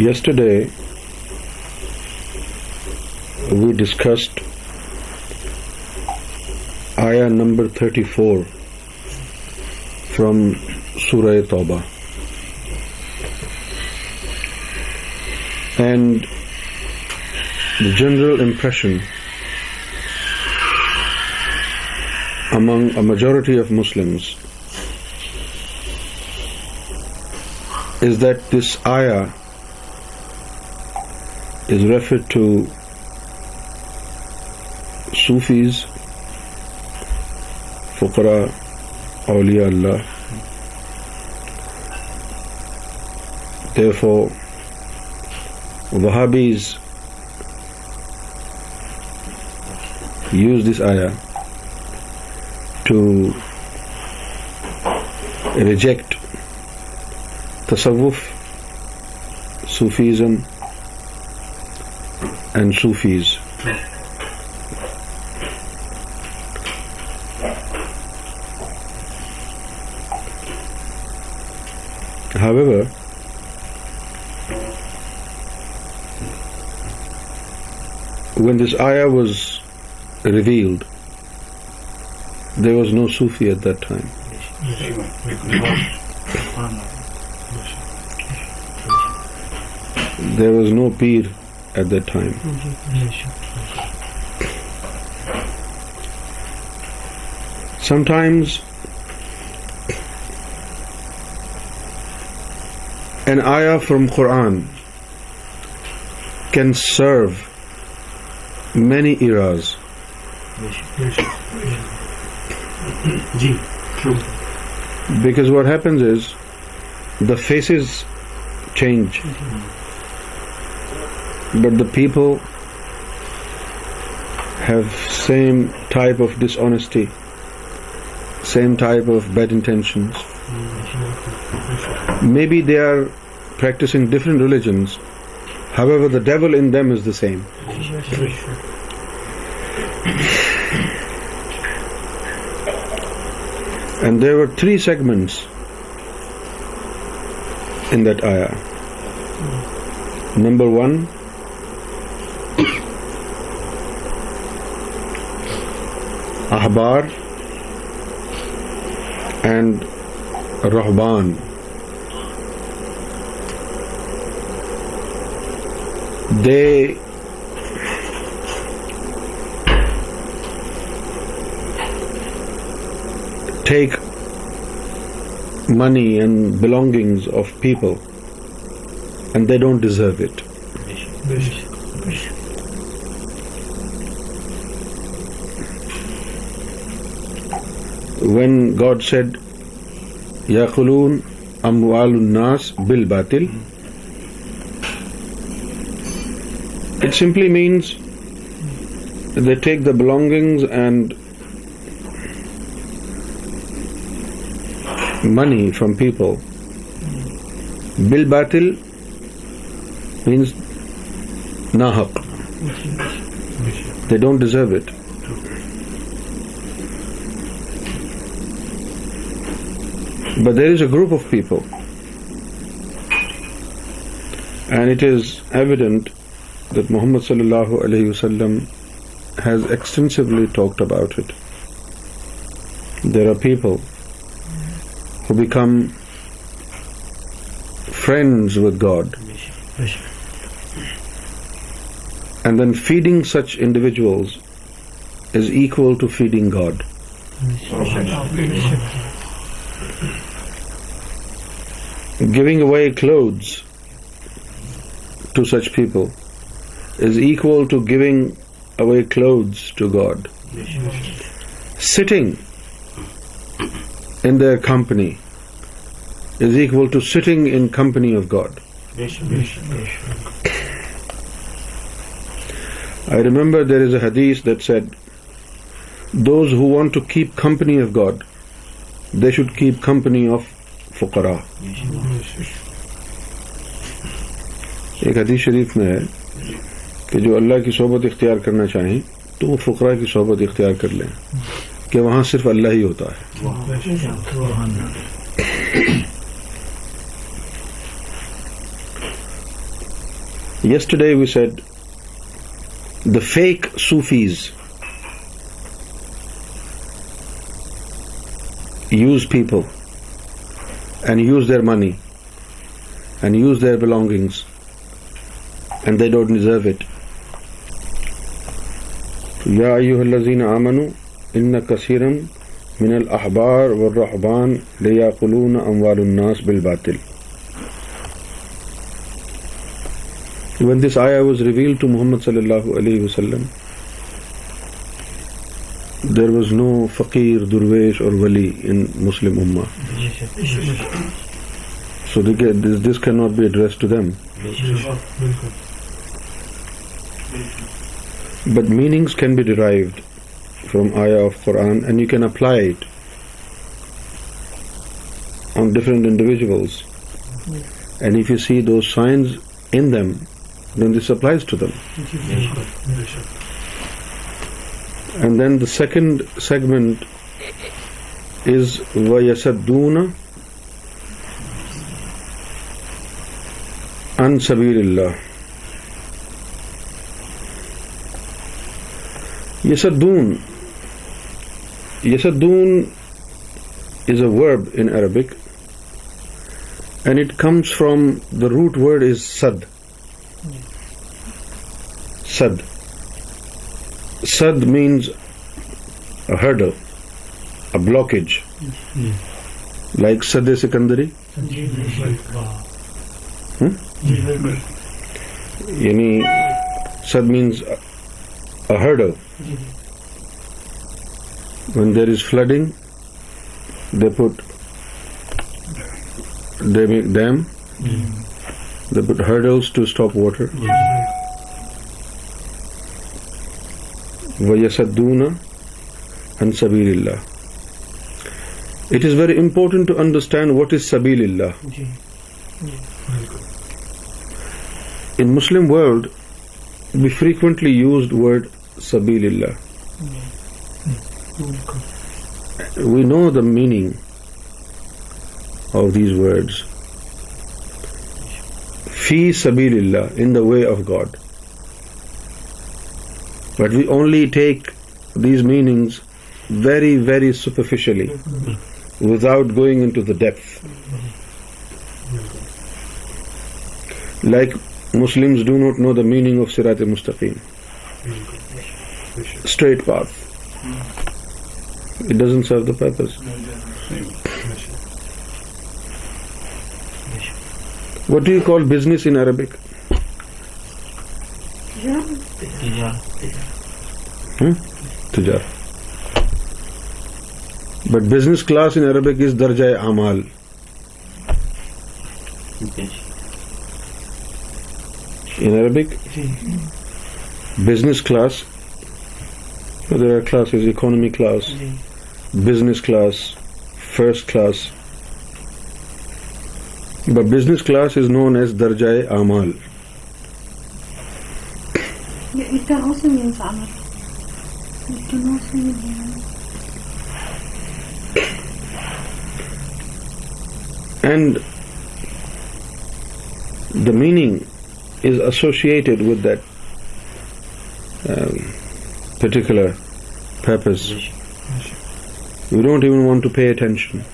Yesterday we discussed ayah number 34 from Surah Tawbah, and the general impression among a majority of Muslims is that this ayah is referred to Sufis فقرا اولیا اللہ they وہیز use this آیا to reject تصوف Sufism and Sufis. However, when this ayah was revealed, there was no Sufi at that time. There was no Peer at that time. Sometimes an ayah from Quran can serve many eras. Because what happens is the faces change. But the people have same type of dishonesty, same type of bad intentions. Maybe they are practicing different religions, however the devil in them is the same. And there were three segments in that ayah. Number 1, احبار and رحبان they take money and belongings of people and they don't deserve it when God said یا خلون اموال الناس بل باطل it simply means they take the belongings and money from people بل باطل مینس نا ہک they don't deserve it but there is a group of people and it is evident that Muhammad صلی اللہ علیہ وسلم has extensively talked about it there are people who become friends with God and then feeding such individuals is equal to feeding God Giving away clothes to such people is equal to giving away clothes to God. Sitting in their company is equal to sitting in company of God. I remember there is a hadith that said, those who want to keep company of God, they should keep company of fuqara. ایک حدیث شریف میں ہے کہ جو اللہ کی صحبت اختیار کرنا چاہیں تو وہ فقرا کی صحبت اختیار کر لیں کہ وہاں صرف اللہ ہی ہوتا ہے yesterday we said the fake Sufis use people and use their money and use their belongings and they don't deserve it. يا أيها الذين آمنوا إن كثيرا من الأحبار والرحبان ليأكلون أموال الناس بالباطل When this ayah was revealed to Muhammad صلی اللہ علیہ وسلم دیر واز نو فقیر درویش اور ولی ان مسلم اما دس کی not be address to them But meanings can be derived from ayah of Quran, and you can apply it on different individuals. And if you see those signs in them, then this applies to them. And then the second segment is wa-yasadduna an sabeelil Allah. یس ادون یس ادون is a word in Arabic and it comes from the root word is سد سد سد means a ہڈ a blockage like سد اے یعنی سد means hurdle when there is flooding the put dam the put hurdle to stop water و یسون and سبیل اللہ it is very important to understand what is سبیل in Muslim world we frequently used word سبیل اللہ we know the meaning of these words فی سبیل اللہ in the way of God but we only take these meanings very very superficially without going in to the depth like Muslim do not know the meaning of سیرات مستقیم straight path it doesn't serve the purpose what do you call business in Arabic تجار but business class in Arabic is درجۂ امال in Arabic business class class is economy class business class first class the business class is known as درجائے آمال and the meaning is associated with that um, particular purpose. We don't even want to pay attention.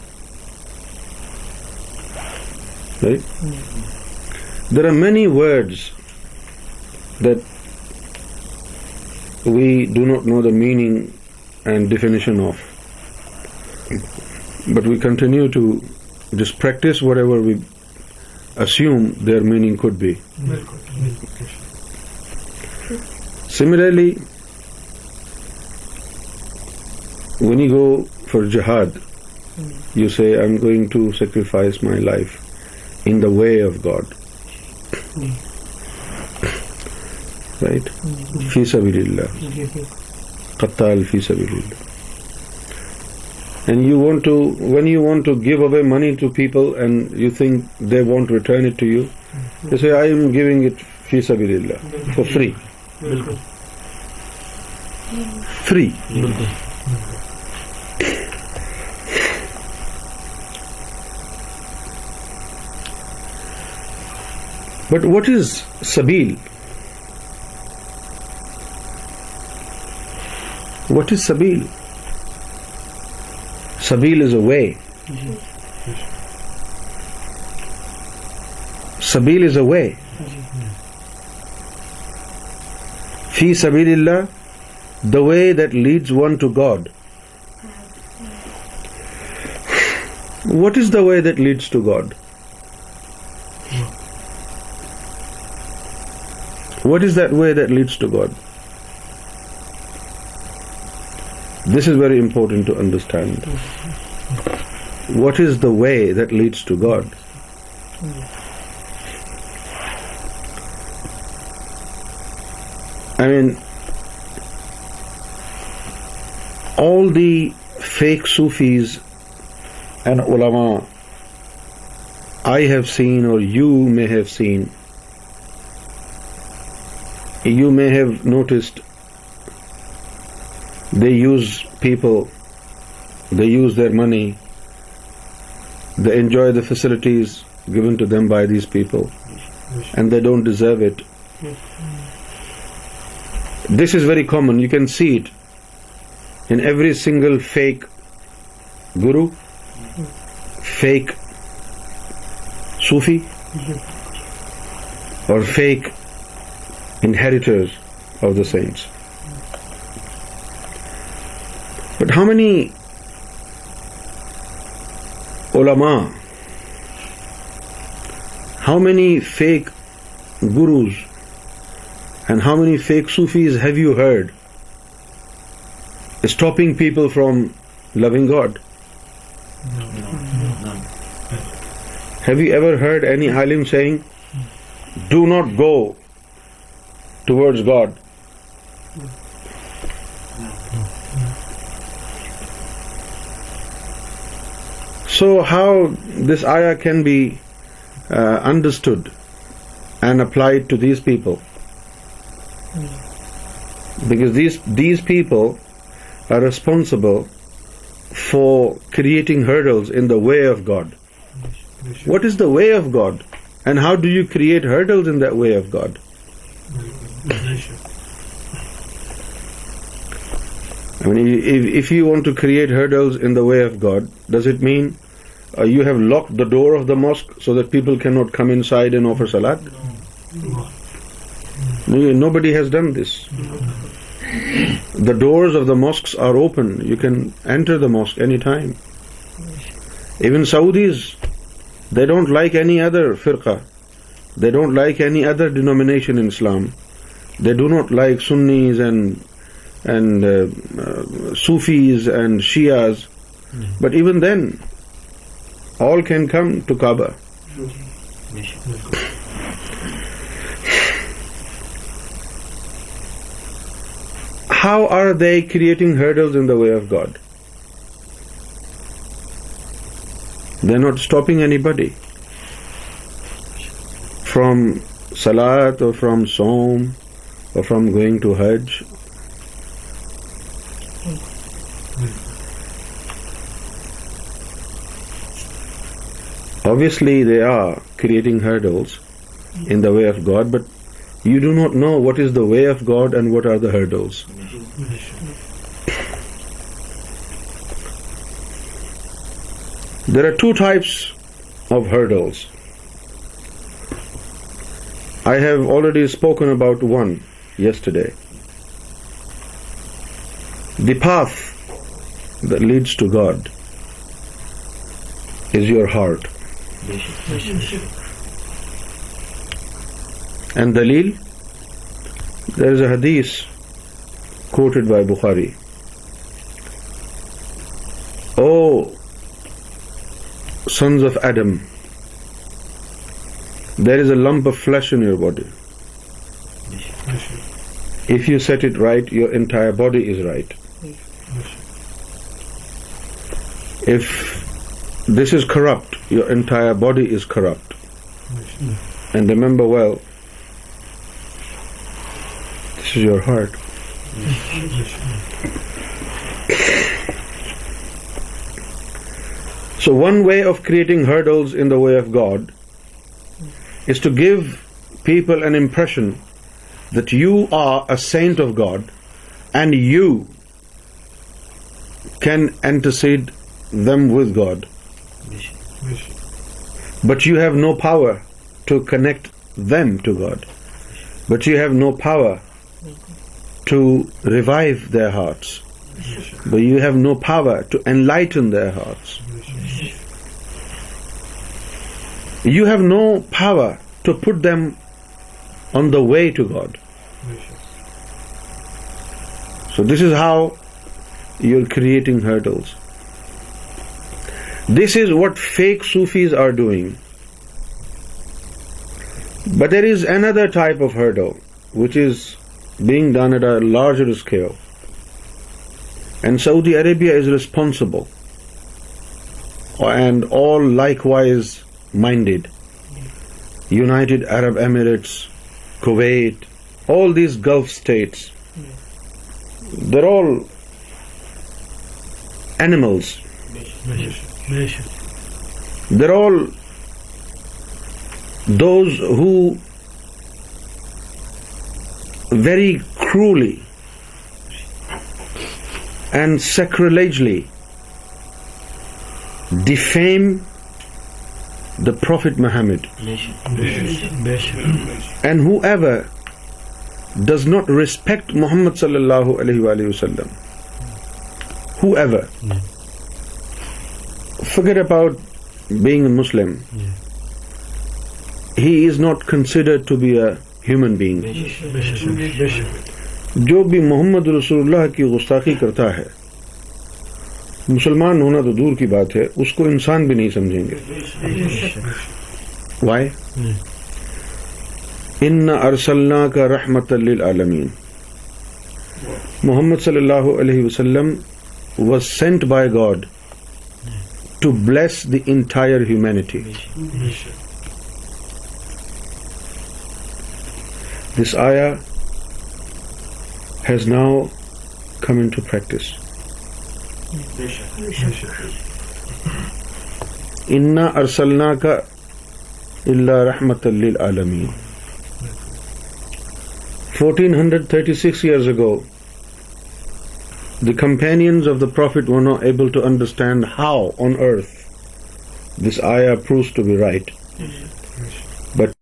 Right? There are many words that we do not know the meaning and definition of, but we continue to just practice whatever we assume their meaning could be similarly one go for جہاد you say I am going to sacrifice my life in the way of God right فیس عبیلہ قطع الی صبیل And you want to, when you want to give away money to people and you think they won't return it to you, they say, I am giving it fi sabilillah, for free. Free. But what is sabil? What is sabil? سبیل از a وے سبیل از a way فی اللہ the way that leads one to God what is the way that leads to God what is that way that leads to God This is very important to understand. What is the way that leads to God? I mean, all the fake Sufis and ulama I have seen, or you may have seen, you may have noticed they use their money, they enjoy the facilities given to them by these people, and they don't deserve it. This is very common. You can see it in every single fake guru, fake Sufi, or fake inheritors of the saints. But how many ulama, how many fake gurus and how many fake Sufis have you heard stopping people from loving God? No. Have you ever heard any alim saying, do not go towards God? So how this ayah can be uh, understood and applied to these people? Because these people are responsible for creating hurdles in the way of God. What is the way of God? And how do you create hurdles in that way of God? I mean, if you want to create hurdles in the way of God, does it mean uh, you have locked the door of the mosque so that people cannot come inside and offer salat? No, nobody has done this. The doors of the mosques are open. You can enter the mosque anytime. Even Saudis, they don't like any other firqa. They don't like any other denomination in Islam. They do not like Sunnis and uh, uh, Sufis and Shias. But even then, all can come to Kaaba how are they creating hurdles in the way of God they not stopping anybody from سلاد or from سوم or from going to ہج Obviously, they are creating hurdles in the way of God, but you do not know what is the way of God and what are the hurdles. There are two types of hurdles. I have already spoken about one yesterday. The path that leads to God is your heart. And دلیل there is a حدیث quoted by Bukhari O sons of Adam there is a lump of flesh in your body if you set it right your entire body is right if this is corrupt your entire body is corrupt. And remember well, this is your heart. So one way of creating hurdles in the way of God is to give people an impression that you are a saint of God and you can antecede them with God. But you have no power to connect them to God. But you have no power to revive their hearts. But you have no power to enlighten their hearts. You have no power to put them on the way to God. So this is how you're creating hurdles. This is what fake Sufis are doing. But there is another type of hurdle which is being done at a larger scale, and Saudi Arabia is responsible and all likewise minded United Arab Emirates, Kuwait, all these Gulf states, they're all animals there all those ہیری کرولی and secretly defame the prophet Muhammad and whoever does not respect محمد صلی اللہ علیہ وسلم whoever hmm. forget about being a Muslim. Yeah. He is not considered to be a human being. جو بھی محمد رسول اللہ کی گستاخی کرتا ہے مسلمان ہونا تو دور کی بات ہے اس کو انسان بھی نہیں سمجھیں گے وائے ان ارسلنا کا رحمت عالمین محمد صلی اللہ علیہ وسلم was sent by God to bless the entire humanity this آیا has now come in to practice انا ارسلنا کا اللہ رحمت للعالمین عالمی fourteen hundred thirty six years ago The companions of the Prophet were not able to understand how on earth this ayah proves to be right. But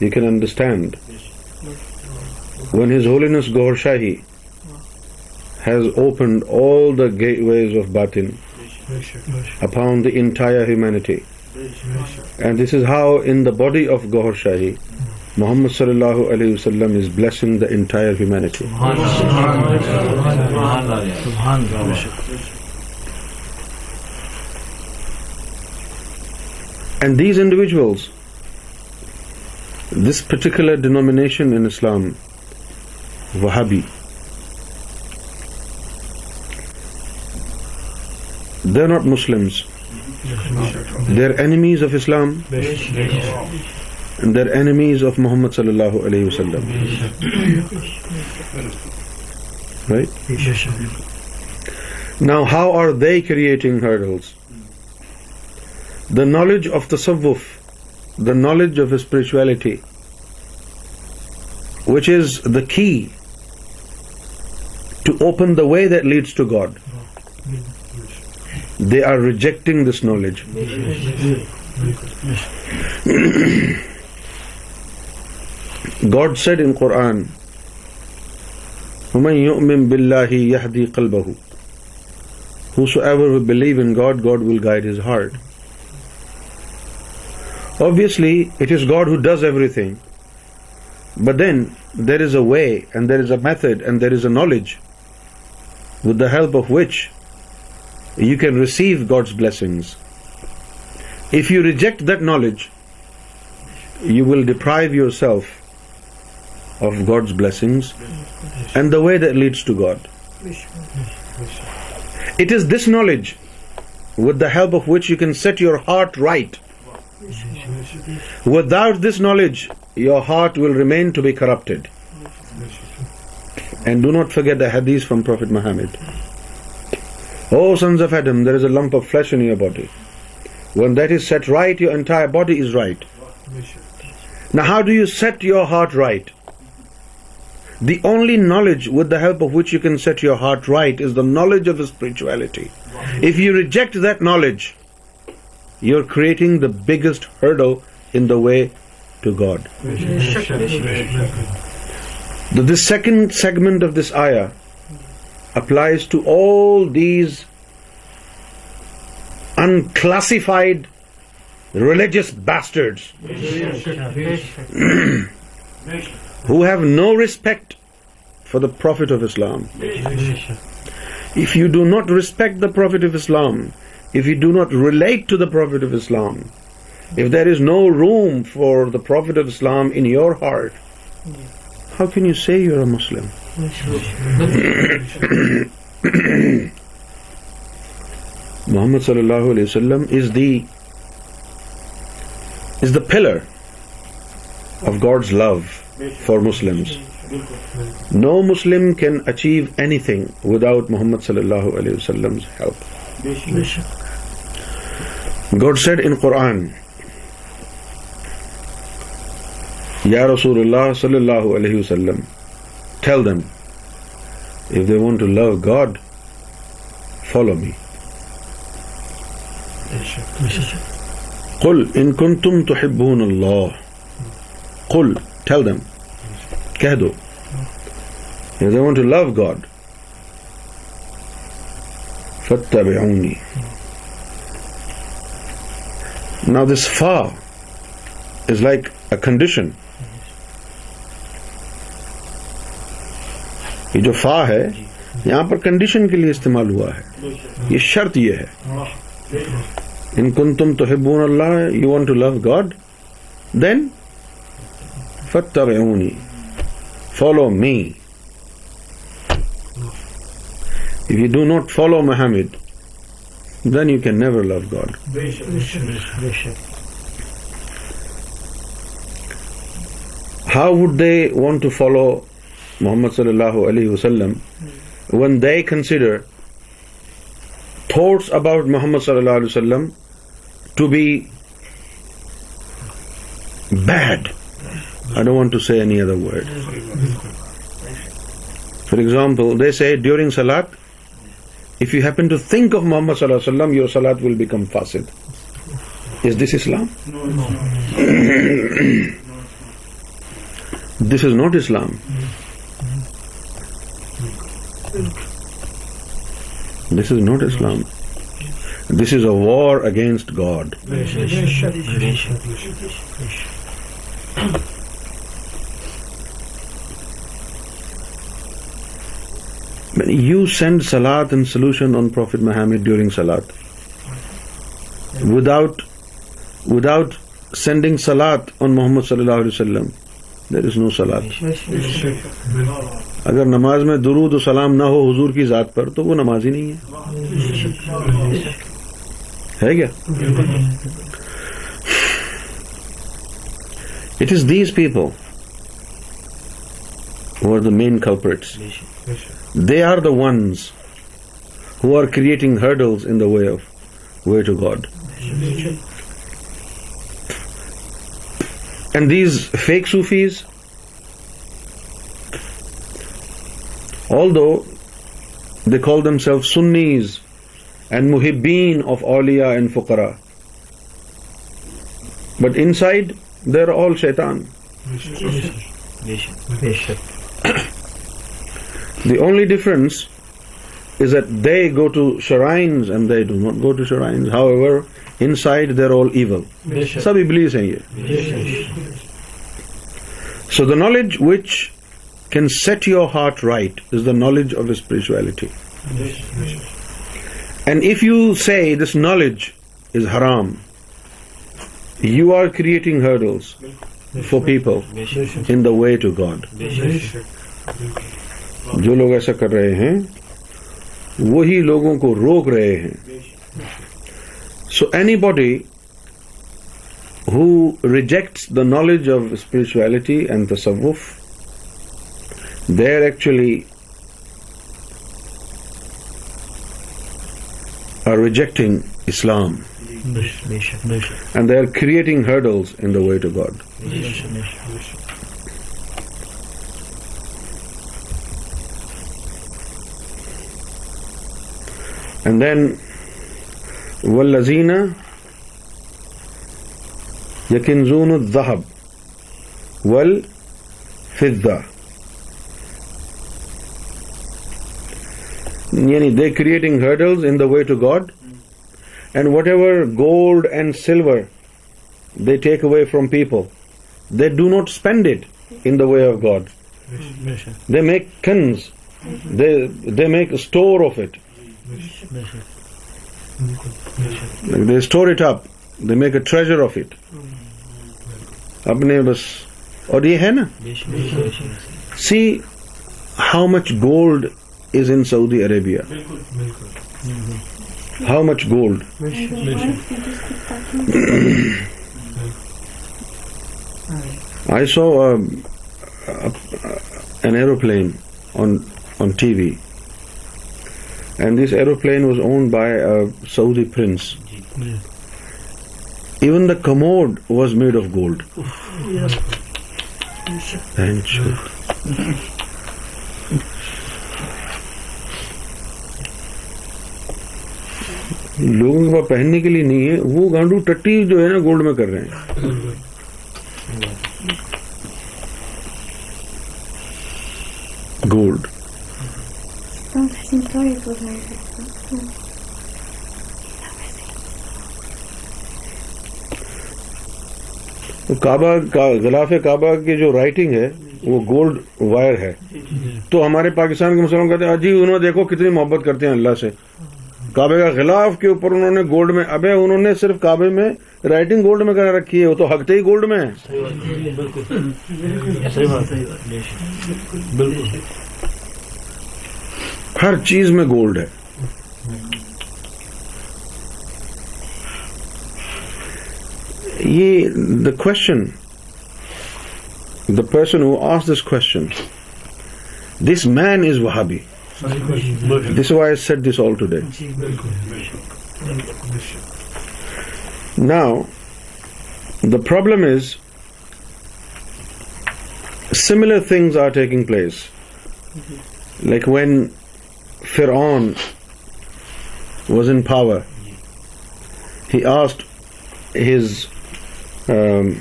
you can understand when His Holiness Gaur Shahi has opened all the gateways of batin upon the entire humanity. And this is how in the body of Gaur Shahi محمد صلی اللہ علیہ وسلم is blessing the entire humanity and these individuals this particular denomination in Islam و حابی they're not Muslims they are enemies of Islam they're enemies of محمد صلی اللہ علیہ وسلم now how are they creating hurdles the knowledge of the of the knowledge of spirituality which is the key to open the way leads to God they are rejecting this knowledge God said in Quran بلاہی یحدی کل بہ whoever believe in God God will guide is hard obviously it is God ہ does everything but then there is a way and there is a method and there is a knowledge with دالپ of which you can receive God's blessings if you reject that knowledge you will deprive yourself of God's blessings and the way that leads to God. It is this knowledge with the help of which you can set your heart right. Without this knowledge, your heart will remain to be corrupted. And do not forget the hadith from Prophet Muhammad. O sons of Adam, there is a lump of flesh in your body. When that is set right, your entire body is right. Now how do you set your heart right? The only knowledge with the help of which you can set your heart right is the knowledge of spirituality. If you reject that knowledge, you're creating the biggest hurdle in the way to God. The second segment of this ayah applies to all these unclassified religious bastards who have no respect for the prophet of Islam if you do not respect the prophet of Islam if you do not relate to the prophet of Islam if there is no room for the prophet of Islam in your heart how can you see your Muslim Muhammad صلی اللہ علیہ وسلم is the is the filler of God love for Muslim no Muslim can achieve anything without Muhammad صلی اللہ علیہ وسلم God said in Quran یا رسول اللہ صلی اللہ علیہ وسلم tell them if they want to love God follow me کل ان کن تم تو اللہ کل ٹھل دم کہہ دو they want to love God گے نا دس فا از لائک اے کنڈیشن یہ جو فا ہے یہاں پر کنڈیشن کے لیے استعمال ہوا ہے یہ شرط یہ ہے ان کن تم تو ہبون اللہ you want to love God then فتنی follow me if you do not follow me and then you can not love God how would they want to follow Muhammad صلی اللہ علیہ وسلم when they consider thoughts about Muhammad صلی اللہ علیہ وسلم to bad not to say any other word for example they say during سلاد if you happen to think of محمد صلی اللہ علیہ وسلم یور سلاد ول بیکم فاسڈ this is not Islam this is not Islam this is a war against God you send سلاد and solution on prophet Muhammad during سلاد without without sending سلاد on محمد صلی اللہ علیہ وسلم دیر از نو سلاد اگر نماز میں درود و سلام نہ ہو حضور کی ذات پر تو وہ نماز ہی نہیں ہے کیا اٹ از دیز پیپل وا main culprits they are the ones who are creating hurdles in the way of way to God and these fake sufis all do دال دم سیلف سنیز اینڈ مہبین of اولیا and فکرا but annoyed they are all شیتان The only difference is that they go to shrines and they do not go to shrines. However, inside they're all evil. Sab Iblis hain ye. So the knowledge which can set your heart right is the knowledge of spirituality. And if you say this knowledge is haram, you are creating hurdles for people in the way to God. جو لوگ ایسا کر رہے ہیں وہی لوگوں کو روک رہے ہیں so anybody who rejects the knowledge of spirituality and the they are actually are rejecting Islam and they are creating hurdles in the way to God and then will ازینا یو کن زون ا will یعنی they creating hurdles in the way to God and whatever gold and silver they take away from people they do not spend it in the way of God they make coins they make store of it they store it up they make a treasure of it اپنے بس اور یہ ہے نا see how much gold is in Saudi Arabia how much gold I saw an aeroplane on T V and this aeroplane was owned by Saudi prince even the commode was made of gold لوگوں کے پاس پہننے کے لیے نہیں ہے وہ گانڈو ٹٹی جو ہے نا گولڈ میں کر رہے ہیں گولڈ کعبہ غلاف کعبہ کی جو رائٹنگ ہے وہ گولڈ وائر ہے جی، جی، جی۔ تو ہمارے پاکستان کے مسلمان کہتے ہیں جی انہوں نے دیکھو کتنی محبت کرتے ہیں اللہ سے کعبے کا غلاف کے اوپر انہوں نے گولڈ میں ابے انہوں نے صرف کعبے میں رائٹنگ گولڈ میں کرا رکھی ہے وہ تو ہکتے ہی گولڈ میں ہے بالکل ہر چیز میں گولڈ ہے یہ the question the person who آس this question this man is Wahhabi this why set this all today now the problem is similar things are taking place like when Fir'aun was in power, he asked his um,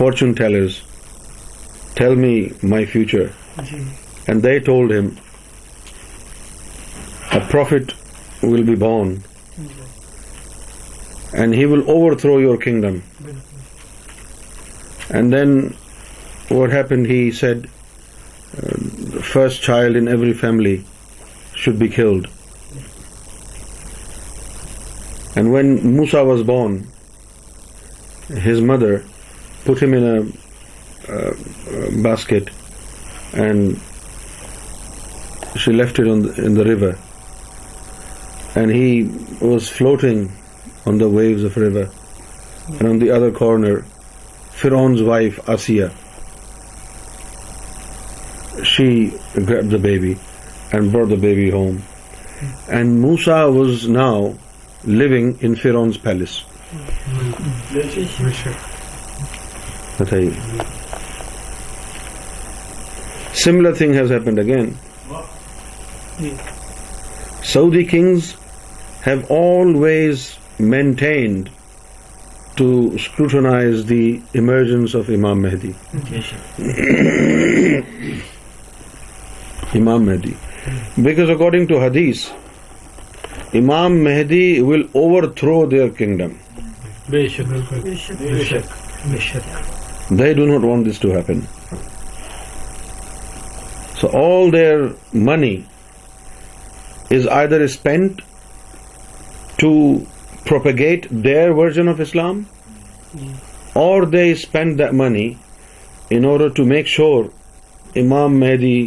fortune tellers, tell me my future. And they told him, a prophet will be born and he will overthrow your kingdom. And then what happened, he said, the uh, first child in every family should be killed. And when Musa was born, his mother put him in a basket, and she left it in the river, and he was floating on the waves of river. And on the other corner, Fir'aun's wife Asiya, she grabbed the baby. And bore the baby home and موسا was now لوگ in فیرونس palace similar thing has happened again Saudi kings have always maintained to scrutinize the emergence of امام مہدی امام مہدی Because according to Hadith, Imam Mahdi will overthrow their kingdom. They do not want this to happen. So all their money is either spent to propagate their version of Islam, or they spend that money in order to make sure Imam Mahdi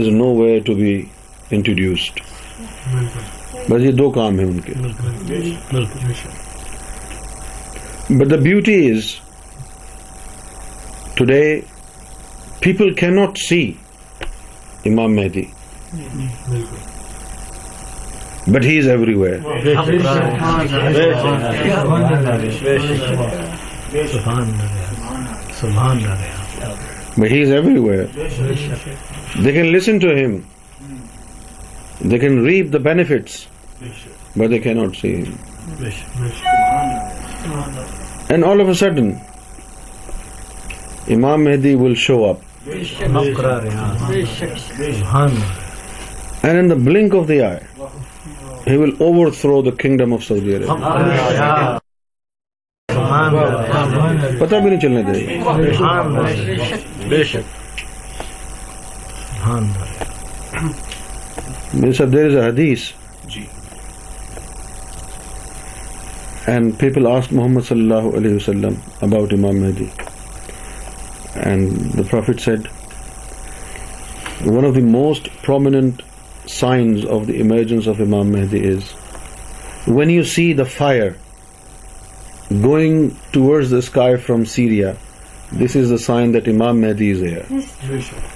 is no way to be introduced بس یہ دو کام ہیں ان کے but the beauty is today people can not سی امام مہدی but he is everywhere but he is everywhere they can listen to him they can rap the but they can not see and all of a sudden امام مہدی will show up and in the blink of the eye he will overthrow the kingdom of Saudi Arab پتہ بھی نہیں چلنے دے بے شک سبحان اللہ دیر از حدیث جی اینڈ پیپل آس محمد صلی اللہ علیہ وسلم اباؤٹ امام مہدی and the prophet said one of the most prominent signs of the emergence of امام مہدی is when you see the fire going towards the sky from Syria this is the sign that امام مہدی از year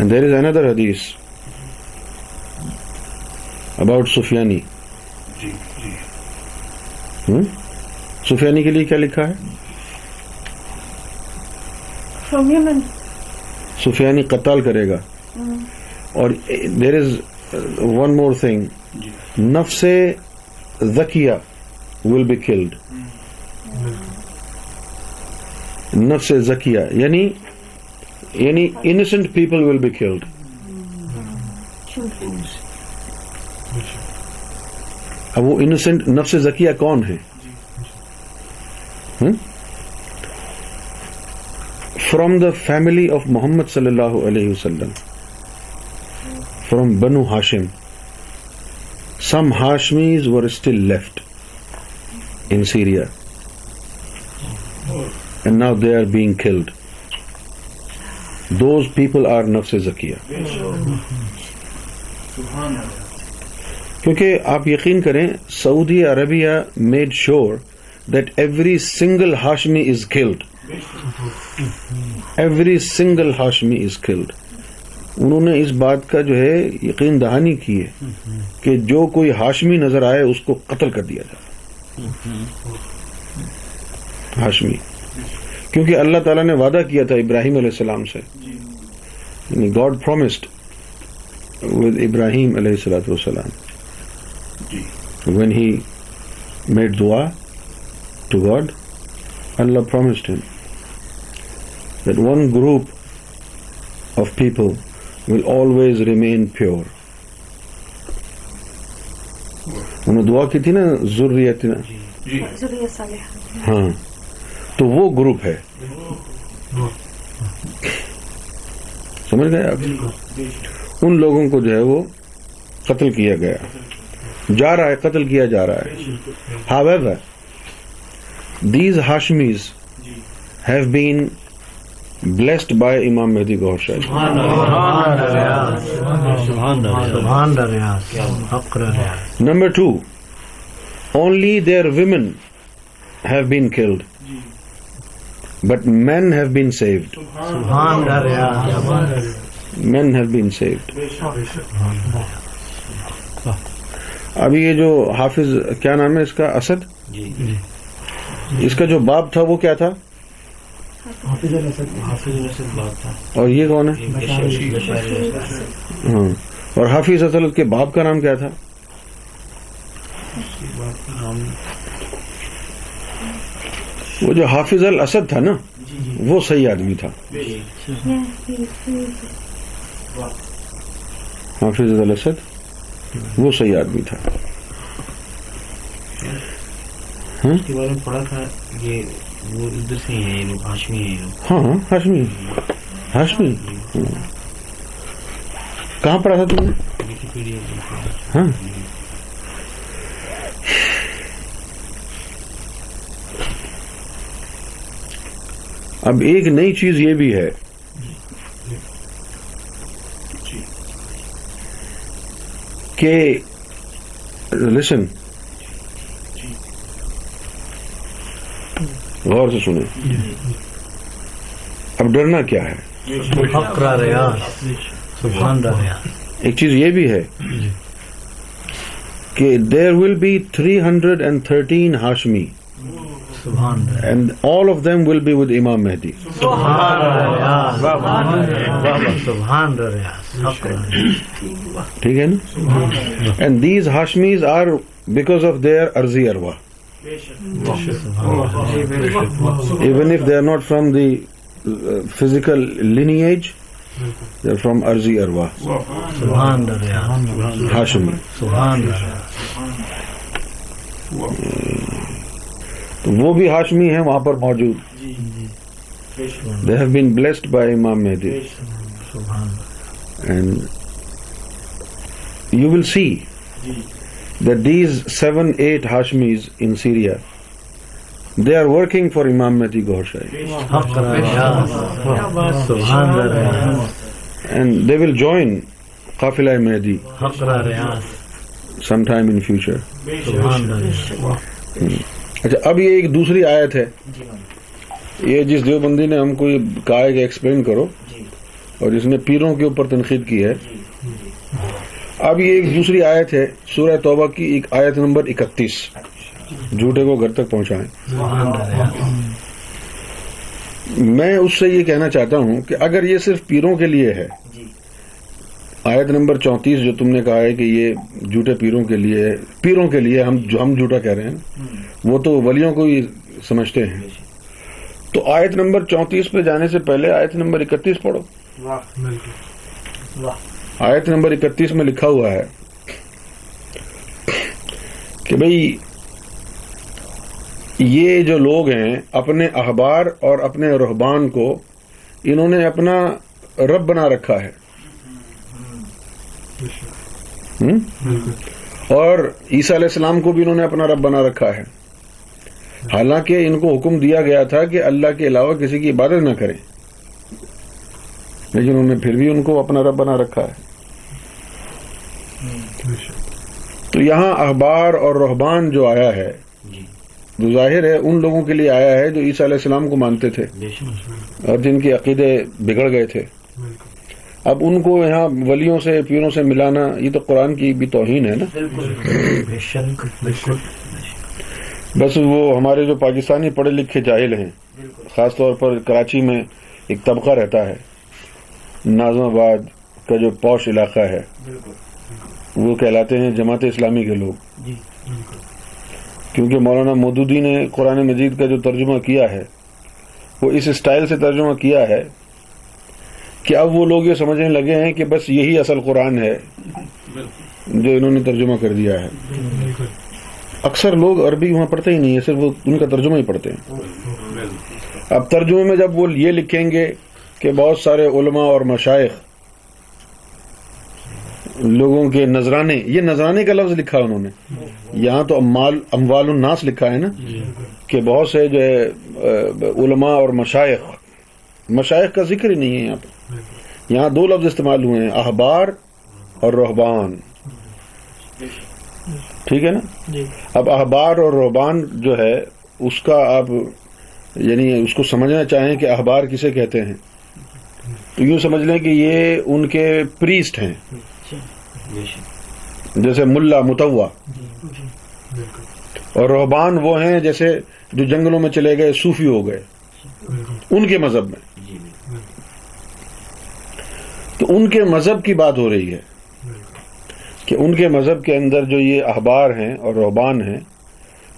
نظر حدیث about سفیانی سفیانی کے لیے کیا لکھا ہے سفیانی قتل کرے گا اور there is one more thing Nafs Zakiya will be killed نفس زکیہ یعنی یعنی innocent people will be killed اب وہ انسنٹ نفس زکیہ کون ہے جی۔ فرام دا فیملی آف محمد صلی اللہ علیہ وسلم فرام بنو ہاشم some ہاشمیز were still left in Syria and now they are being killed those people are نفس سیز کیونکہ آپ یقین کریں Saudi Arabia made sure that every single Hashmi is killed every single Hashmi is killed انہوں نے اس بات کا جو ہے یقین دہانی کی ہے کہ جو کوئی ہاشمی نظر آئے اس کو قتل کر دیا جائے ہاشمی کیونکہ اللہ تعالیٰ نے وعدہ کیا تھا ابراہیم علیہ السلام سے یعنی گاڈ پرومسڈ ود ابراہیم علیہ السلاۃ والسلام وین ہی میڈ دعا ٹو گاڈ اللہ promised him that one group of people will always remain pure انہوں نے دعا کی تھی نا ضروریت نا ہاں تو وہ گروپ ہے سمجھ گئے آپ ان لوگوں کو جو ہے وہ قتل کیا گیا جا رہا ہے قتل کیا جا رہا ہے however these ہاشمیز have been blessed by امام مہدی گور شاہ number two only their women have been killed but men have been saved men have been saved ابھی یہ جو حافظ کیا نام ہے اس کا اسد اس کا جو باپ تھا وہ کیا تھا اور یہ کون ہے ہاں۔ اور حافظ اسلط کے باپ کا نام کیا تھا وہ جو حافظ الاسد تھا نا وہ صحیح آدمی تھا حافظ الاسد وہ صحیح آدمی تھا پڑھا تھا یہ ہاں ہر ہاں، جی کہاں پڑھا تھا تم ہاں اب ایک نئی چیز یہ بھی ہے جی۔ کہ لسن غور سے سنیں اب ڈرنا کیا ہے ایک چیز یہ بھی ہے جی۔ کہ there will be three hundred and thirteen Hashmi and all of them will be with امام مہدی ٹھیک ہے نا and these ہاشمیز are because of their ارضی اروا even if they are not from the physical lineage they are from ارضی اروا ہاشمی تو وہ بھی ہاشمی ہے وہاں پر موجود they have been blessed by امام مہدی and you will see that these seven, eight Hashmis in Syria, they are working for Imam Mati Ghoshai. And they will join Qafila Mehdi sometime in future. اچھا اب یہ ایک دوسری آیت ہے یہ جس دیوبندی نے ہم کو یہ کہا ہے کہ ایکسپلین کرو اور جس نے پیروں کے اوپر تنقید کی ہے اب یہ ایک دوسری آیت ہے سورہ توبہ کی ایک آیت نمبر اکتیس جھوٹے کو گھر تک پہنچائیں میں اس سے یہ کہنا چاہتا ہوں کہ اگر یہ صرف پیروں کے لیے ہے آیت نمبر چونتیس جو تم نے کہا ہے کہ یہ جھوٹے پیروں کے لیے پیروں کے لیے ہم جو ہم جھوٹا کہہ رہے ہیں وہ تو ولیوں کو ہی سمجھتے ہیں تو آیت نمبر چونتیس پہ جانے سے پہلے آیت نمبر اکتیس پڑھو آیت نمبر اکتیس میں لکھا ہوا ہے کہ بھائی یہ جو لوگ ہیں اپنے اخبار اور اپنے رحبان کو انہوں نے اپنا رب بنا رکھا ہے اور عیسیٰ علیہ السلام کو بھی انہوں نے اپنا رب بنا رکھا ہے حالانکہ ان کو حکم دیا گیا تھا کہ اللہ کے علاوہ کسی کی عبادت نہ کریں لیکن انہوں نے پھر بھی ان کو اپنا رب بنا رکھا ہے تو یہاں اخبار اور رحبان جو آیا ہے جی۔ جو ظاہر ہے ان لوگوں کے لیے آیا ہے جو عیسیٰ علیہ السلام کو مانتے تھے اور جن کے عقیدے بگڑ گئے تھے اب ان کو یہاں ولیوں سے پیروں سے ملانا یہ تو قرآن کی بھی توہین ہے نا بس وہ ہمارے جو پاکستانی پڑھے لکھے جاہل ہیں خاص طور پر کراچی میں ایک طبقہ رہتا ہے نازم آباد کا جو پوش علاقہ ہے وہ کہلاتے ہیں جماعت اسلامی کے لوگ جی، کیونکہ مولانا مودودی نے قرآن مجید کا جو ترجمہ کیا ہے وہ اس اسٹائل سے ترجمہ کیا ہے کہ اب وہ لوگ یہ سمجھنے لگے ہیں کہ بس یہی اصل قرآن ہے جو انہوں نے ترجمہ کر دیا ہے اکثر لوگ عربی وہاں پڑھتے ہی نہیں ہے صرف وہ ان کا ترجمہ ہی پڑھتے ہیں اب ترجمے میں جب وہ یہ لکھیں گے کہ بہت سارے علماء اور مشائق لوگوں کے نذرانے یہ نذرانے کا لفظ لکھا انہوں نے یہاں تو امال اموال الناس لکھا ہے نا کہ بہت سے جو ہے علماء اور مشائق مشائق کا ذکر ہی نہیں ہے یہاں پہ یہاں دو لفظ استعمال ہوئے ہیں احبار اور رحبان ٹھیک ہے نا جی۔ اب احبار اور رحبان جو ہے اس کا آپ یعنی اس کو سمجھنا چاہیں کہ احبار کسے کہتے ہیں تو یوں سمجھ لیں کہ یہ ان کے پریسٹ ہیں جی۔ جیسے ملا متوا جی، جی، اور روحبان وہ ہیں جیسے جو جنگلوں میں چلے گئے سوفی ہو گئے ان کے مذہب میں تو ان کے مذہب کی بات ہو رہی ہے کہ ان کے مذہب کے اندر جو یہ احبار ہیں اور روحبان ہیں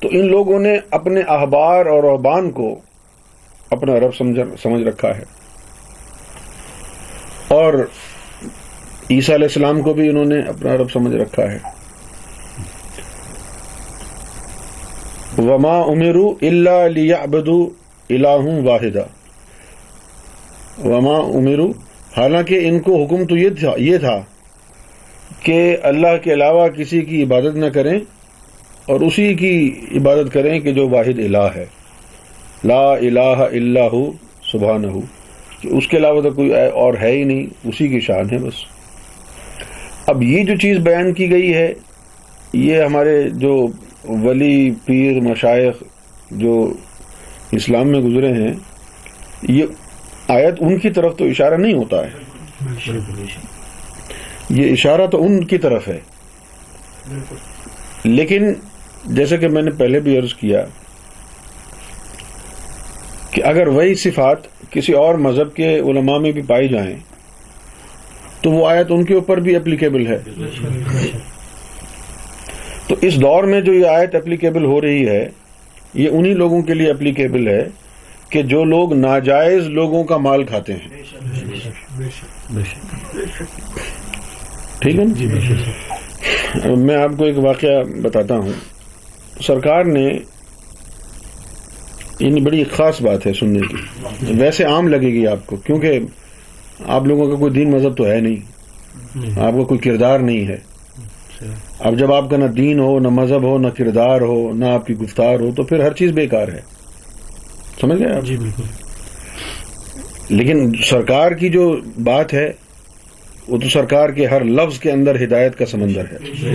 تو ان لوگوں نے اپنے احبار اور روحبان کو اپنا رب سمجھ رکھا ہے اور عیسیٰ علیہ السلام کو بھی انہوں نے اپنا رب سمجھ رکھا ہے وما امیر اللہ لیا ابد اللہ واحدہ وما امیر حالانکہ ان کو حکم تو یہ تھا یہ تھا کہ اللہ کے علاوہ کسی کی عبادت نہ کریں اور اسی کی عبادت کریں کہ جو واحد الہ ہے لا الہ اللہ صبح نہ ہو اس کے علاوہ تو کوئی اور ہے ہی نہیں اسی کی شان ہے بس اب یہ جو چیز بیان کی گئی ہے یہ ہمارے جو ولی پیر مشائق جو اسلام میں گزرے ہیں یہ آیت ان کی طرف تو اشارہ نہیں ہوتا ہے یہ اشارہ تو ان کی طرف ہے لیکن جیسے کہ میں نے پہلے بھی عرض کیا کہ اگر وہی صفات کسی اور مذہب کے علماء میں بھی پائی جائیں تو وہ آیت ان کے اوپر بھی اپلیکیبل ہے تو اس دور میں جو یہ آیت اپلیکیبل ہو رہی ہے یہ انہی لوگوں کے لیے اپلیکیبل ہے کہ جو لوگ ناجائز لوگوں کا مال کھاتے ہیں ٹھیک ہے میں آپ کو ایک واقعہ بتاتا ہوں سرکار نے یعنی بڑی خاص بات ہے سننے کی ویسے عام لگے گی آپ کو کیونکہ آپ لوگوں کا کوئی دین مذہب تو ہے نہیں آپ کا کوئی کردار نہیں ہے اچھا۔ اب جب آپ کا نہ دین ہو نہ مذہب ہو نہ کردار ہو نہ آپ کی گفتار ہو تو پھر ہر چیز بیکار ہے سمجھ گئے جی بالکل لیکن سرکار کی جو بات ہے وہ تو سرکار کے ہر لفظ کے اندر ہدایت کا سمندر ہے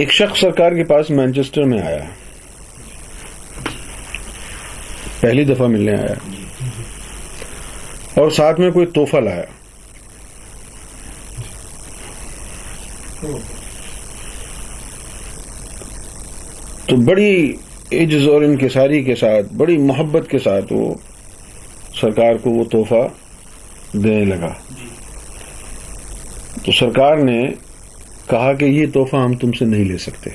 ایک شخص سرکار کے پاس مینچسٹر میں آیا ہے پہلی دفعہ ملنے آیا اور ساتھ میں کوئی توحفہ لایا تو بڑی ایجز اور انکساری کے ساتھ بڑی محبت کے ساتھ وہ سرکار کو وہ توحفہ دینے لگا تو سرکار نے کہا کہ یہ توحفہ ہم تم سے نہیں لے سکتے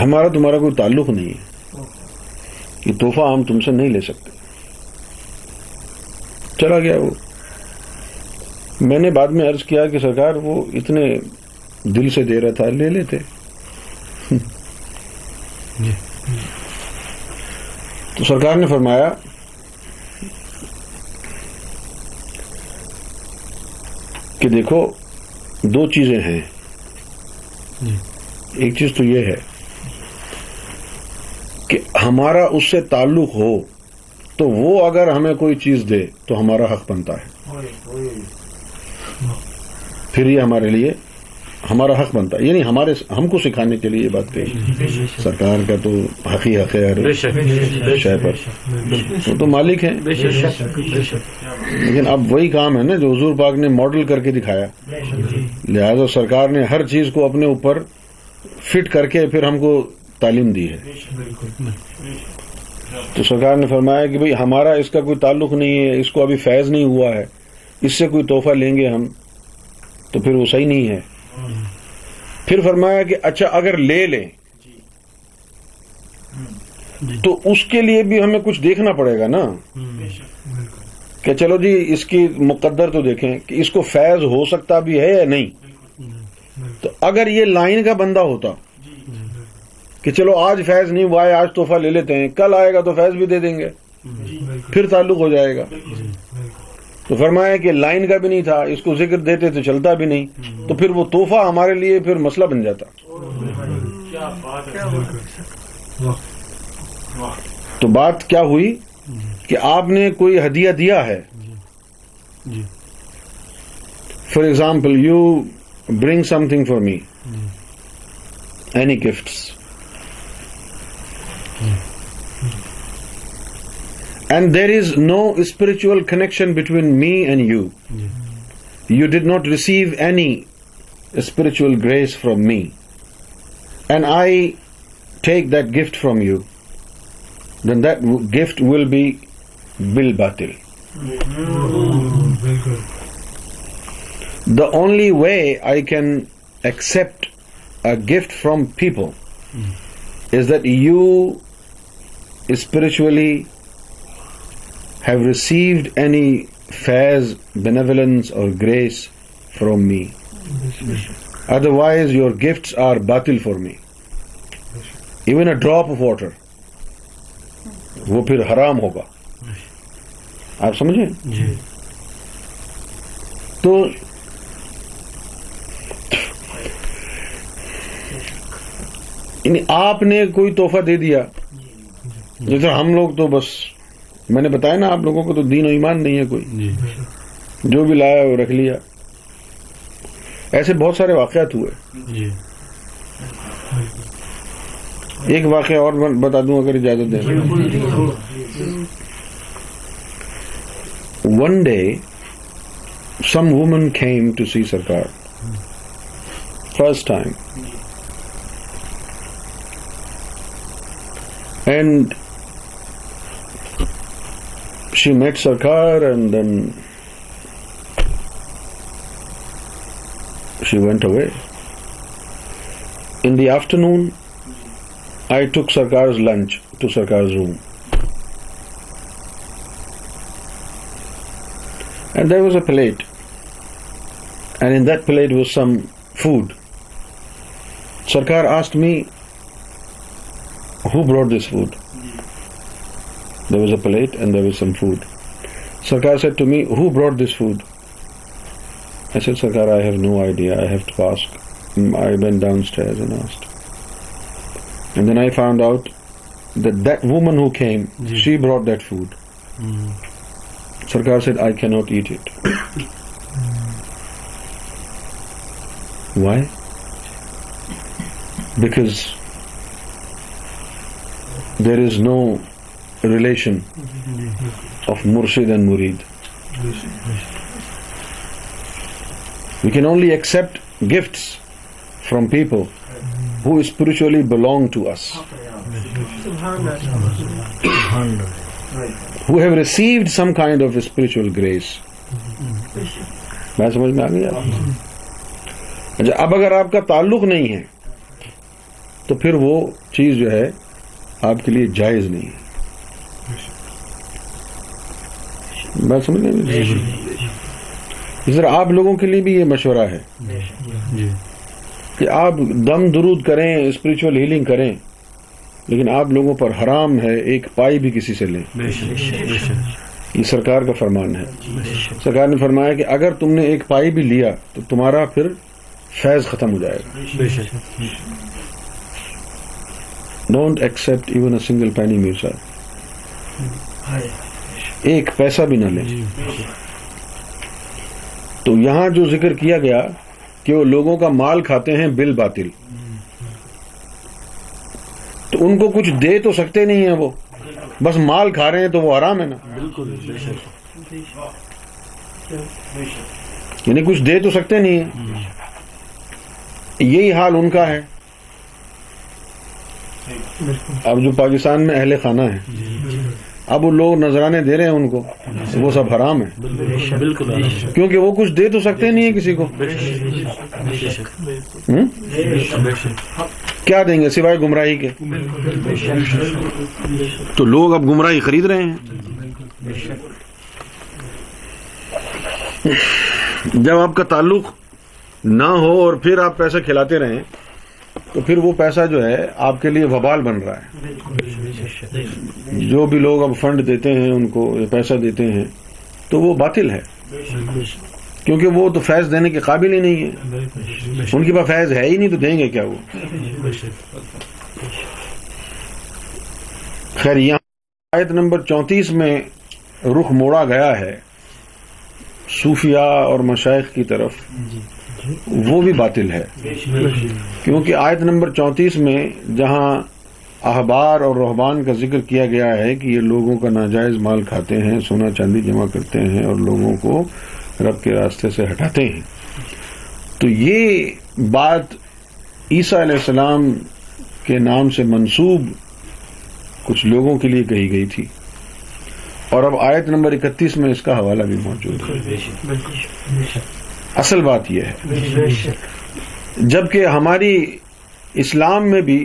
ہمارا تمہارا کوئی تعلق نہیں ہے یہ تحفہ ہم تم سے نہیں لے سکتے چلا گیا وہ میں نے بعد میں عرض کیا کہ سرکار وہ اتنے دل سے دے رہا تھا لے لیتے جی۔ تو سرکار نے فرمایا کہ دیکھو دو چیزیں ہیں جی۔ ایک چیز تو یہ ہے کہ ہمارا اس سے تعلق ہو تو وہ اگر ہمیں کوئی چیز دے تو ہمارا حق بنتا ہے پھر یہ ہمارے لیے ہمارا حق بنتا ہے یعنی ہمارے ہم کو سکھانے کے لیے یہ بات کہی سرکار کا تو حقی پر وہ تو مالک ہیں لیکن اب وہی کام ہے نا جو حضور پاک نے ماڈل کر کے دکھایا جی۔ لہذا سرکار نے ہر چیز کو اپنے اوپر فٹ کر کے پھر ہم کو تعلیم دی ہے تو سرکار نے فرمایا کہ بھئی ہمارا اس کا کوئی تعلق نہیں ہے اس کو ابھی فیض نہیں ہوا ہے اس سے کوئی تحفہ لیں گے ہم تو پھر وہ صحیح نہیں ہے پھر فرمایا کہ اچھا اگر لے لیں تو اس کے لیے بھی ہمیں کچھ دیکھنا پڑے گا نا کہ چلو جی اس کی مقدر تو دیکھیں کہ اس کو فیض ہو سکتا بھی ہے یا نہیں تو اگر یہ لائن کا بندہ ہوتا کہ چلو آج فیض نہیں ہوا ہے آج تحفہ لے لیتے ہیں کل آئے گا تو فیض بھی دے دیں گے جی، پھر تعلق ہو جائے گا جی، تو فرمایا کہ لائن کا بھی نہیں تھا اس کو ذکر دیتے تو چلتا بھی نہیں تو پھر وہ تحفہ ہمارے لیے پھر مسئلہ بن جاتا تو بات کیا ہوئی کہ آپ نے کوئی ہدیہ دیا ہے for example you bring something for me any gifts Hmm. And there is no spiritual connection between me and you. You did not receive any spiritual grace from me, and I take that gift from you, then that gift will be bil batil. The only way I can accept a gift from people is that you spiritually have received any فیز بینس اور grace from me otherwise your gifts are باطل for me even a drop of water وہ پھر حرام ہوگا آپ سمجھیں جی. تو یعنی آپ نے کوئی تحفہ دے دیا جیسے ہم لوگ تو بس میں نے بتایا نا آپ لوگوں کو تو دین و ایمان نہیں ہے کوئی جی۔ جو بھی لایا وہ رکھ لیا ایسے بہت سارے واقعات ہوئے جی۔ ایک واقعہ اور بتا دوں اگر اجازت دے one day some woman came to see سرکار first time and He makes a car, and then she went away. In the afternoon, I took Sarkar's lunch to Sarkar's room. And there was a plate, and in that plate was some food. Sarkar asked me, who brought this food? There was a plate and there was some food. Sarkar said to me, "Who brought this food?" I said, "Sarkar, I have no idea. I have to ask." Mm, I went downstairs and asked. And then I found out that that woman who came, she brought that food. Hmm. Sarkar said, "I cannot eat it." Why? Because there is no relation of مرشید and مرید we can only accept gifts from people who spiritually belong to us hold some kind of spiritual grace میں سمجھ میں آ گیا اچھا اب اگر آپ کا تعلق نہیں ہے تو پھر وہ چیز جو ہے آپ کے لیے جائز نہیں ہے بات سمجھ میں جی۔ ذرا آپ لوگوں کے لیے بھی یہ مشورہ ہے جی۔ کہ آپ دم درود کریں اسپرچل ہیلنگ کریں لیکن آپ لوگوں پر حرام ہے ایک پائی بھی کسی سے لیں یہ سرکار کا فرمان ہے جی، سرکار نے فرمایا کہ اگر تم نے ایک پائی بھی لیا تو تمہارا پھر فیض ختم ہو جائے گا don't accept even a single penny میوزا ایک پیسہ بھی نہ لیں تو یہاں جو ذکر کیا گیا کہ وہ لوگوں کا مال کھاتے ہیں بل باطل تو ان کو کچھ دے تو سکتے نہیں ہیں وہ بس مال کھا رہے ہیں تو وہ آرام ہے نا بالکل یعنی کچھ دے تو سکتے نہیں ہیں یہی حال ان کا ہے اب جو پاکستان میں اہل خانہ ہے اب وہ لوگ نظرانے دے رہے ہیں ان کو وہ سب حرام ہے بالکل کیونکہ وہ کچھ دے تو سکتے نہیں ہیں کسی کو کیا دیں گے سوائے گمراہی کے تو لوگ اب گمراہی خرید رہے ہیں جب آپ کا تعلق نہ ہو اور پھر آپ پیسے کھلاتے رہیں تو پھر وہ پیسہ جو ہے آپ کے لیے وبال بن رہا ہے جو بھی لوگ اب فنڈ دیتے ہیں ان کو پیسہ دیتے ہیں تو وہ باطل ہے کیونکہ وہ تو فیض دینے کے قابل ہی نہیں ہے ان کے پاس فیض ہے ہی نہیں تو دیں گے کیا وہ خیر یہاں آیت نمبر چونتیس میں رخ موڑا گیا ہے صوفیاء اور مشائق کی طرف وہ بھی باطل ہے کیونکہ آیت نمبر چونتیس میں جہاں احبار اور رحبان کا ذکر کیا گیا ہے کہ یہ لوگوں کا ناجائز مال کھاتے ہیں سونا چاندی جمع کرتے ہیں اور لوگوں کو رب کے راستے سے ہٹاتے ہیں تو یہ بات عیسیٰ علیہ السلام کے نام سے منسوب کچھ لوگوں کے لیے کہی گئی تھی اور اب آیت نمبر اکتیس میں اس کا حوالہ بھی موجود ہے اصل بات یہ ہے جبکہ ہماری اسلام میں بھی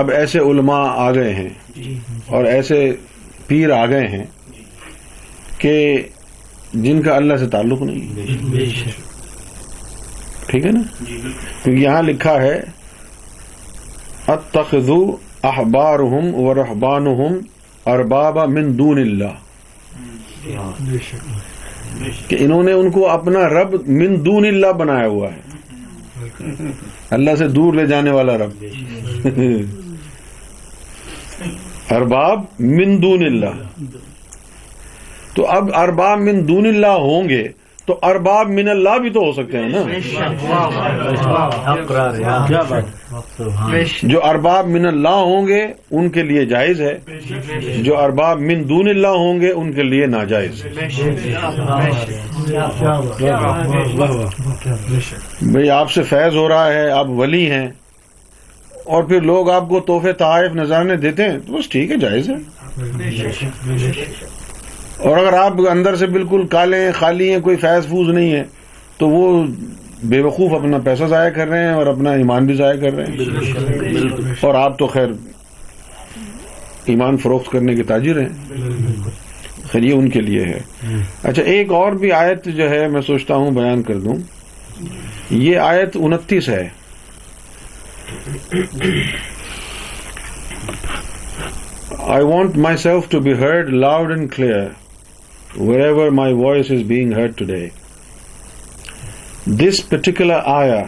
اب ایسے علماء آ گئے ہیں اور ایسے پیر آ گئے ہیں کہ جن کا اللہ سے تعلق نہیں ٹھیک ہے نا کیونکہ یہاں لکھا ہے اتخذو احبار ہم و رحبان دون اور بابا اللہ کہ انہوں نے ان کو اپنا رب من دون اللہ بنایا ہوا ہے اللہ سے دور لے جانے والا رب ارباب من دون اللہ تو اب ارباب من دون اللہ ہوں گے تو ارباب من اللہ بھی تو ہو سکتے ہیں نا جو ارباب من اللہ ہوں گے ان کے لیے جائز ہے جو ارباب من دون اللہ ہوں گے ان کے لیے ناجائز بھائی آپ سے فیض ہو رہا ہے آپ ولی ہیں اور پھر لوگ آپ کو تحفے تحائف نظرے دیتے ہیں تو بس ٹھیک ہے جائز ہے اور اگر آپ اندر سے بالکل کالے ہیں خالی ہیں کوئی فیض فوز نہیں ہے تو وہ بے وقوف اپنا پیسہ ضائع کر رہے ہیں اور اپنا ایمان بھی ضائع کر رہے ہیں اور آپ تو خیر ایمان فروخت کرنے کے تاجر ہیں خیر یہ ان کے لیے ہے اچھا ایک اور بھی آیت جو ہے میں سوچتا ہوں بیان کر دوں یہ آیت انتیس ہے I want myself to be heard loud and clear ever my voice is being heard today this particular آیا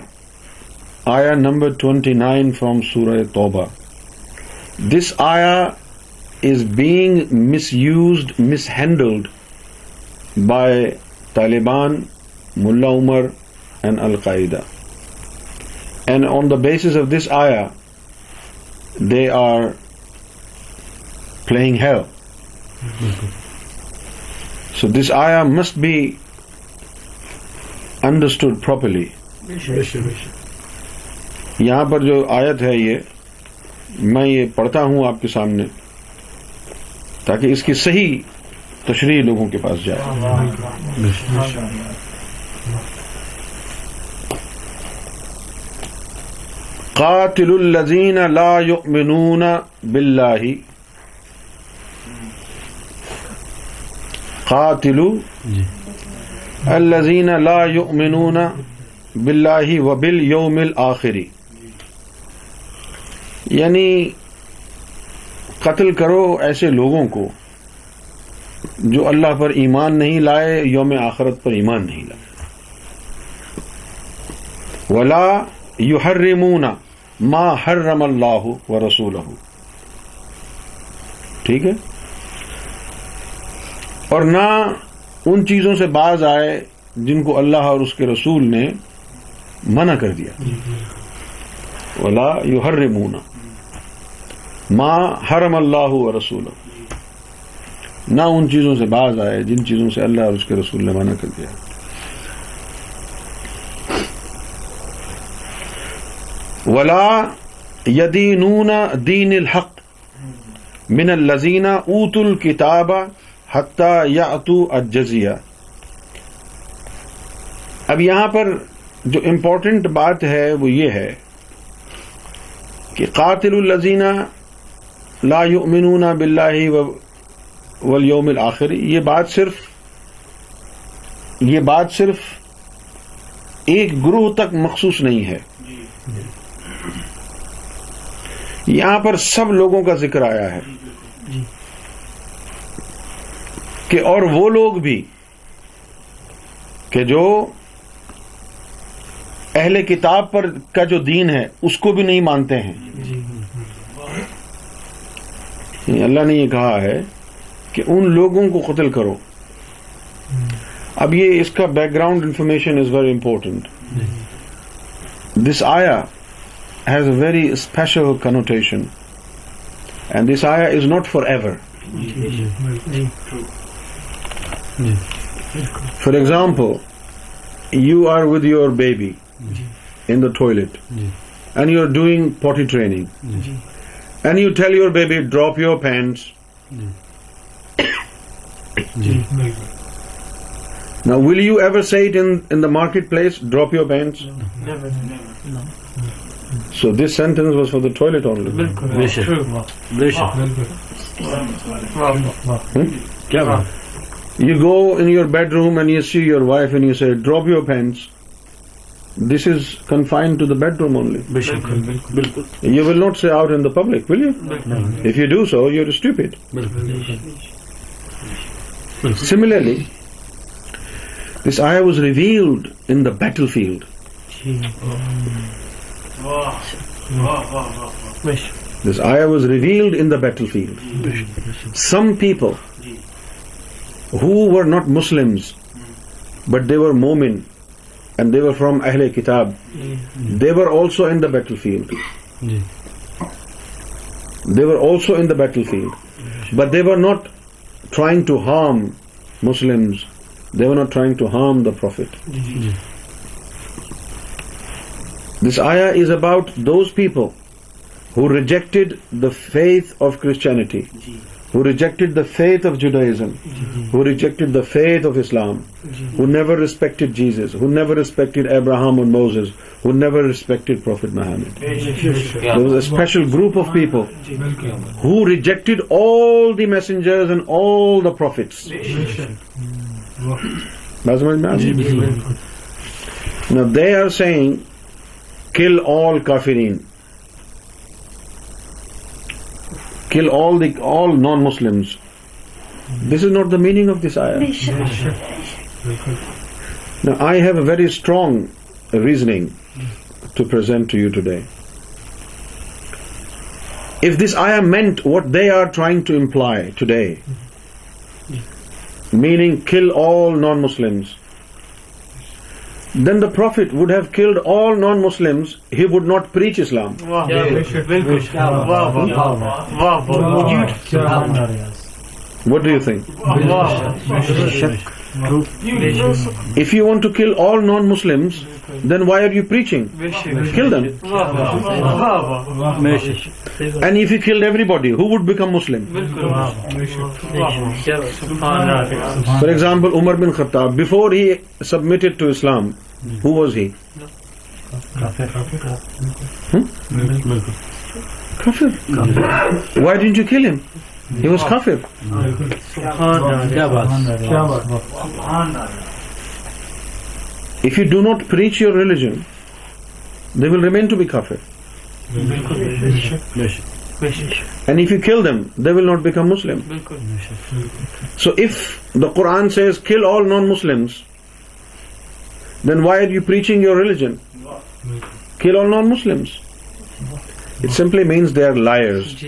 آیا نمبر ٹوینٹی نائن فرام سورہ توبہ دس آیا is being misused mishandled by Taliban Mullah Omar and al-Qaeda and on the basis of this آیا they are playing havoc this آیا must be understood properly یہاں پر جو آیت ہے یہ میں یہ پڑھتا ہوں آپ کے سامنے تاکہ اس کی صحیح تشریح لوگوں کے پاس جائے قاتل الزین لا یؤمنون باللہ قاتل جی۔ الزین لا یؤمنون باللہ و بل یوم آخری یعنی قتل کرو ایسے لوگوں کو جو اللہ پر ایمان نہیں لائے یوم آخرت پر ایمان نہیں لائے ولا یو ہر رمونہ ماں ہر رم اللہ و رسول ٹھیک ہے اور نہ ان چیزوں سے باز آئے جن کو اللہ اور اس کے رسول نے منع کر دیا ولا یو ہر رمونا ماں حرم اللہ رسول نہ ان چیزوں سے باز آئے جن چیزوں سے اللہ اور اس کے رسول نے منع کر دیا ولا یدینون دین الحق من الزینہ اوت الکتابہ حتہ یا اتو اجزیہ اب یہاں پر جو امپورٹنٹ بات ہے وہ یہ ہے کہ قاتل الزینہ لا یؤمنون باللہ والیوم الاخر یہ بات صرف یہ بات صرف ایک گروہ تک مخصوص نہیں ہے جی۔ یہاں پر سب لوگوں کا ذکر آیا ہے کہ اور وہ لوگ بھی کہ جو اہل کتاب پر کا جو دین ہے اس کو بھی نہیں مانتے ہیں جی۔ یعنی اللہ نے یہ کہا ہے کہ ان لوگوں کو قتل کرو اب یہ اس کا background information is very important this آیا has a very special connotation and this آیا is not for ever For example, you are with your baby in the toilet and you're doing potty training and you tell your baby, drop your pants. Now, will you ever say it in the marketplace, drop your pants? Never, never. No. So this sentence was for the toilet only. True. You go in your bedroom and you see your wife and you say, drop your pants. This is confined to the bedroom only. You will not say out in the public, will you? If you do so, you are stupid. Similarly, this ayah was revealed in the battlefield. Some people who were not Muslims, but they were Mu'min, and they were from Ahle Kitab. They were also in the battlefield. They were also in the battlefield, but they were not trying to harm Muslims. They were not trying to harm the Prophet. This ayah is about those people who rejected the faith of Christianity who rejected the faith of Judaism, who rejected the faith of Islam, who never respected Jesus, who never respected Abraham or Moses, who never respected Prophet Muhammad. There was a special group of people who rejected all the messengers and all the prophets. Now they are saying, kill all kafirin. kill all non-Muslims. This is not the meaning of this ayah. Now I have a very strong reasoning to present to you today. If this ayah meant what they are trying to imply today, meaning kill all non-Muslims, then the Prophet would have killed all non-Muslims, he would not preach Islam. What do you think? If you want to kill all non-Muslims, then why are you preaching? Kill them. And if you killed everybody, who would become Muslim? For example, Umar bin Khattab, before he submitted to Islam, who was he? Kafir. Hmm? Why didn't you kill him? Was خف بات if you do not preach your religion they will remain to be کف بالکل and if you kill them they will not become Muslim بالکل so if the Quran says kill all non Muslims then why are you preaching your religion kill all non Muslims it simply means they are liars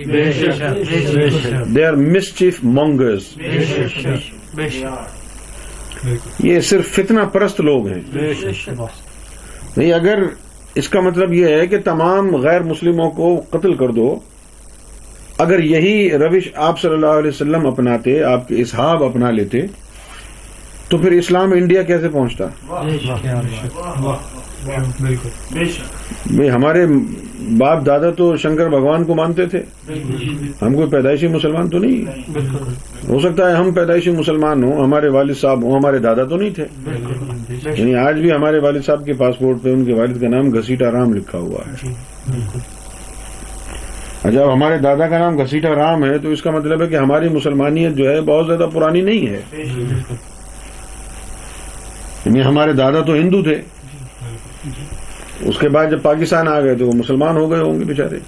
they are mischief mongers یہ صرف فتنہ پرست لوگ ہیں نہیں اگر اس کا مطلب یہ ہے کہ تمام غیر مسلموں کو قتل کر دو اگر یہی روش آپ صلی اللہ علیہ وسلم اپناتے آپ کے اصحاب اپنا لیتے تو پھر اسلام انڈیا کیسے پہنچتا ہمارے باپ دادا تو شنکر بھگوان کو مانتے تھے ہم کوئی پیدائشی مسلمان تو نہیں ہو سکتا ہے ہم پیدائشی مسلمان ہوں ہمارے والد صاحب ہوں ہمارے دادا تو نہیں تھے یعنی آج بھی ہمارے والد صاحب کے پاسپورٹ پہ ان کے والد کا نام گھسیٹا رام لکھا ہوا ہے جب اچھا، ہمارے دادا کا نام گھسیٹا رام ہے تو اس کا مطلب ہے کہ ہماری مسلمانیت جو ہے بہت زیادہ پرانی نہیں ہے یعنی ہمارے دادا تو ہندو تھے اس کے بعد جب پاکستان آ گئے تو وہ مسلمان ہو گئے ہوں گے بےچارے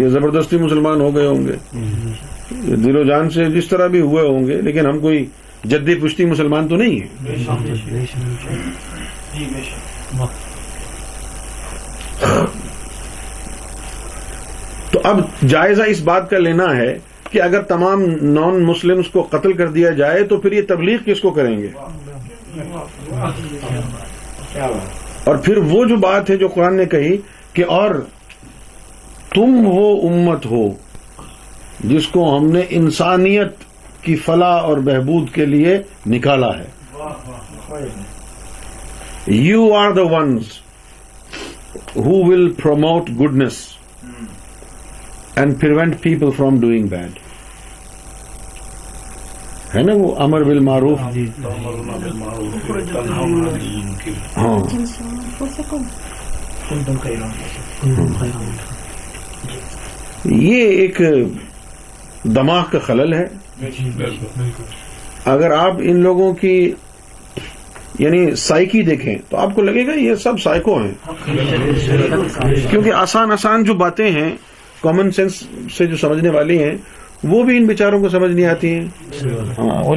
یہ زبردستی مسلمان ہو گئے ہوں گے دل و جان سے جس طرح بھی ہوئے ہوں گے لیکن ہم کوئی جدی پشتی مسلمان تو نہیں ہے جی، تو اب جائزہ اس بات کا لینا ہے کہ اگر تمام نان مسلم کو قتل کر دیا جائے تو پھر یہ تبلیغ کس کو کریں گے اور پھر وہ جو بات ہے جو قرآن نے کہی کہ اور تم وہ امت ہو جس کو ہم نے انسانیت کی فلاح اور بہبود کے لیے نکالا ہے you are the ones who will promote goodness and prevent people from doing bad ہے نا وہ امر بل معروف ہاں, جی، جی، جی۔ ہاں۔, ہاں۔, ہاں۔ یہ ایک دماغ کا خلل ہے اگر آپ ان لوگوں کی یعنی سائکی دیکھیں تو آپ کو لگے گا یہ سب سائیکو ہیں کیونکہ آسان آسان جو باتیں ہیں کامن سینس سے جو سمجھنے والی ہیں وہ بھی ان بیچاروں کو سمجھ نہیں آتی ہیں ہاں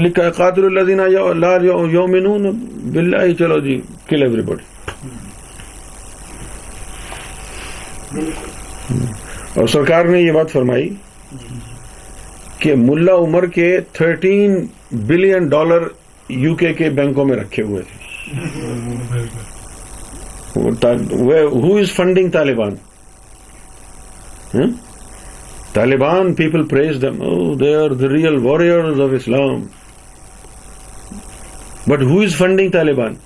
لال بلّہ ہی چلو جی کل ایوری بڈی اور سرکار نے یہ بات فرمائی کہ ملا عمر کے thirteen billion dollar U K کے بینکوں میں رکھے ہوئے تھے who is funding Taliban Taliban people praise them. Oh, they are the real warriors of Islam. But who is funding Taliban?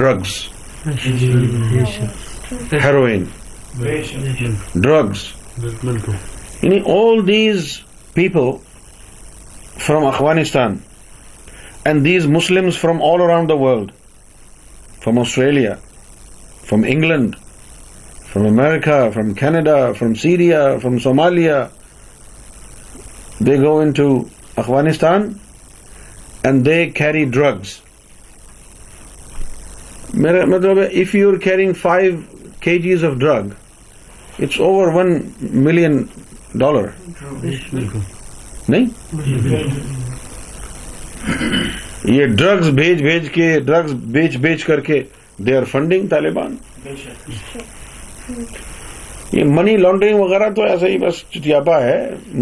Drugs. Heroin. Drugs. All these people from Afghanistan and these Muslims from all around the world, from Australia, from England, from America, from Canada, from Syria, from Somalia. They go into Afghanistan and they carry drugs. If you're carrying 5 kgs of drug, it's over 1 million dollar. یہ drugs بھیج بھیج کے drugs بیچ بیچ کر کے they are funding Taliban یہ money laundering وغیرہ تو ایسا ہی بس چٹیاپا ہے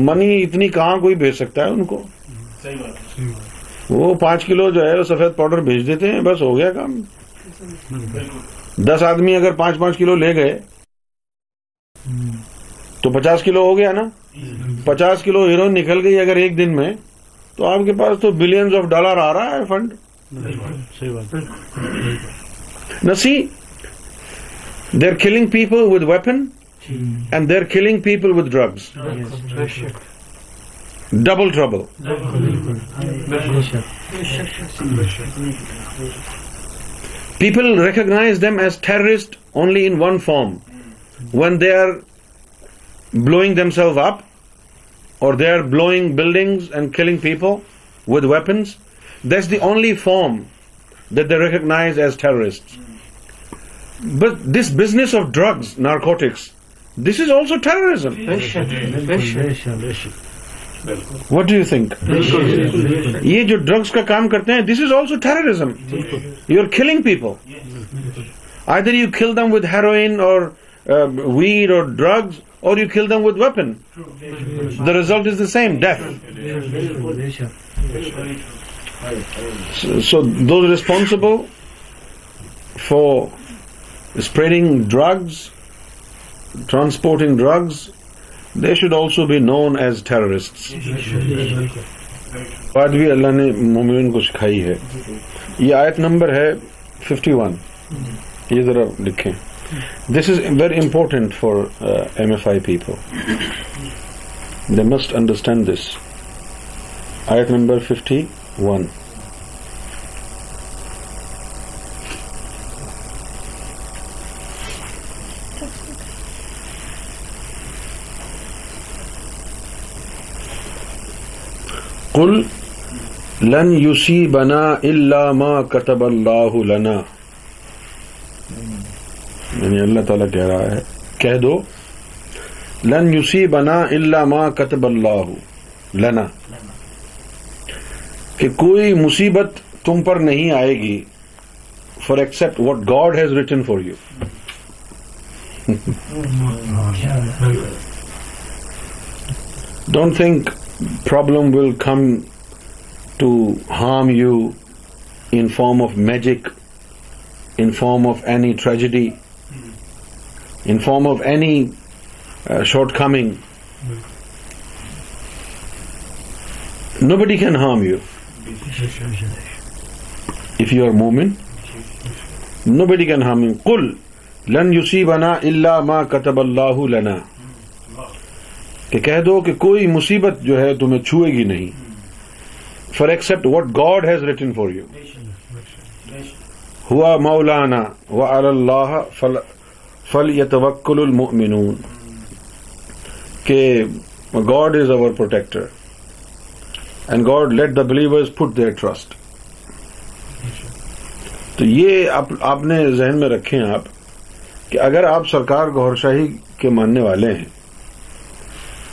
منی اتنی کہاں کوئی بھیج سکتا ہے ان کو وہ پانچ کلو جو ہے سفید پاؤڈر بھیج دیتے ہیں بس ہو گیا کام دس آدمی اگر پانچ پانچ کلو لے گئے تو پچاس کلو ہو گیا نا پچاس کلو ہیروئن نکل گئی اگر ایک دن میں تو آپ کے پاس تو بلینز آف ڈالر آ رہا ہے فنڈ نسی They're killing people with weapon hmm. and they're killing people with drugs. Oh, Double trouble. People recognize them as terrorists only in one form: when they are blowing themselves up, or they are blowing buildings and killing people with weapons. That's the only form that they recognize as terrorists. But this business of drugs narcotics this is also terrorism what do you think یہ جو drugs کا کام کرتے ہیں this is also terrorism you are killing people either you kill them with heroin or weed or drugs or you kill them with weapon the result is the same death so those responsible for spreading drugs transporting drugs they should also be known as terrorist بات بھی اللہ نے مومن کو سکھائی ہے یہ آیت number ہے ففٹی ون یہ ذرا لکھیں this is very important for M F I people they must understand this آیت نمبر ففٹی ون لن یوسی بنا اللہ ما کتب اللہ لنا یعنی اللہ تعالیٰ کہہ رہا ہے کہہ دو لن یوسی بنا اللہ ما کتب اللہ لنا کہ کوئی مصیبت تم پر نہیں آئے گی for except what God has written for you don't think problem will come to harm you in form of magic in form of any tragedy in form of any shortcoming nobody can harm you if you air movement nobody can harm you کل لن you سی بنا اللہ ما کتب اللہ لنا کہ کہہ دو کہ کوئی مصیبت جو ہے تمہیں چھوئے گی نہیں for except what God has written for you ہوا مولانا و اللہ فل فل یتوکل المؤمنون کہ God is over protector and God let the believers put trust تو یہ آپ نے ذہن میں رکھے ہیں آپ کہ اگر آپ سرکار گور شاہی کے ماننے والے ہیں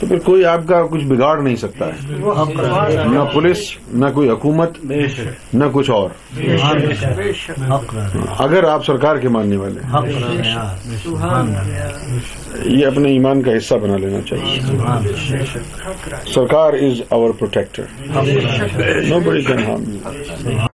تو پھر کوئی آپ کا کچھ بگاڑ نہیں سکتا ہے نہ پولیس نہ کوئی حکومت نہ کچھ اور اگر آپ سرکار کے ماننے والے یہ اپنے ایمان کا حصہ بنا لینا چاہیے سرکار از آور پروٹیکٹر نو بڑی کن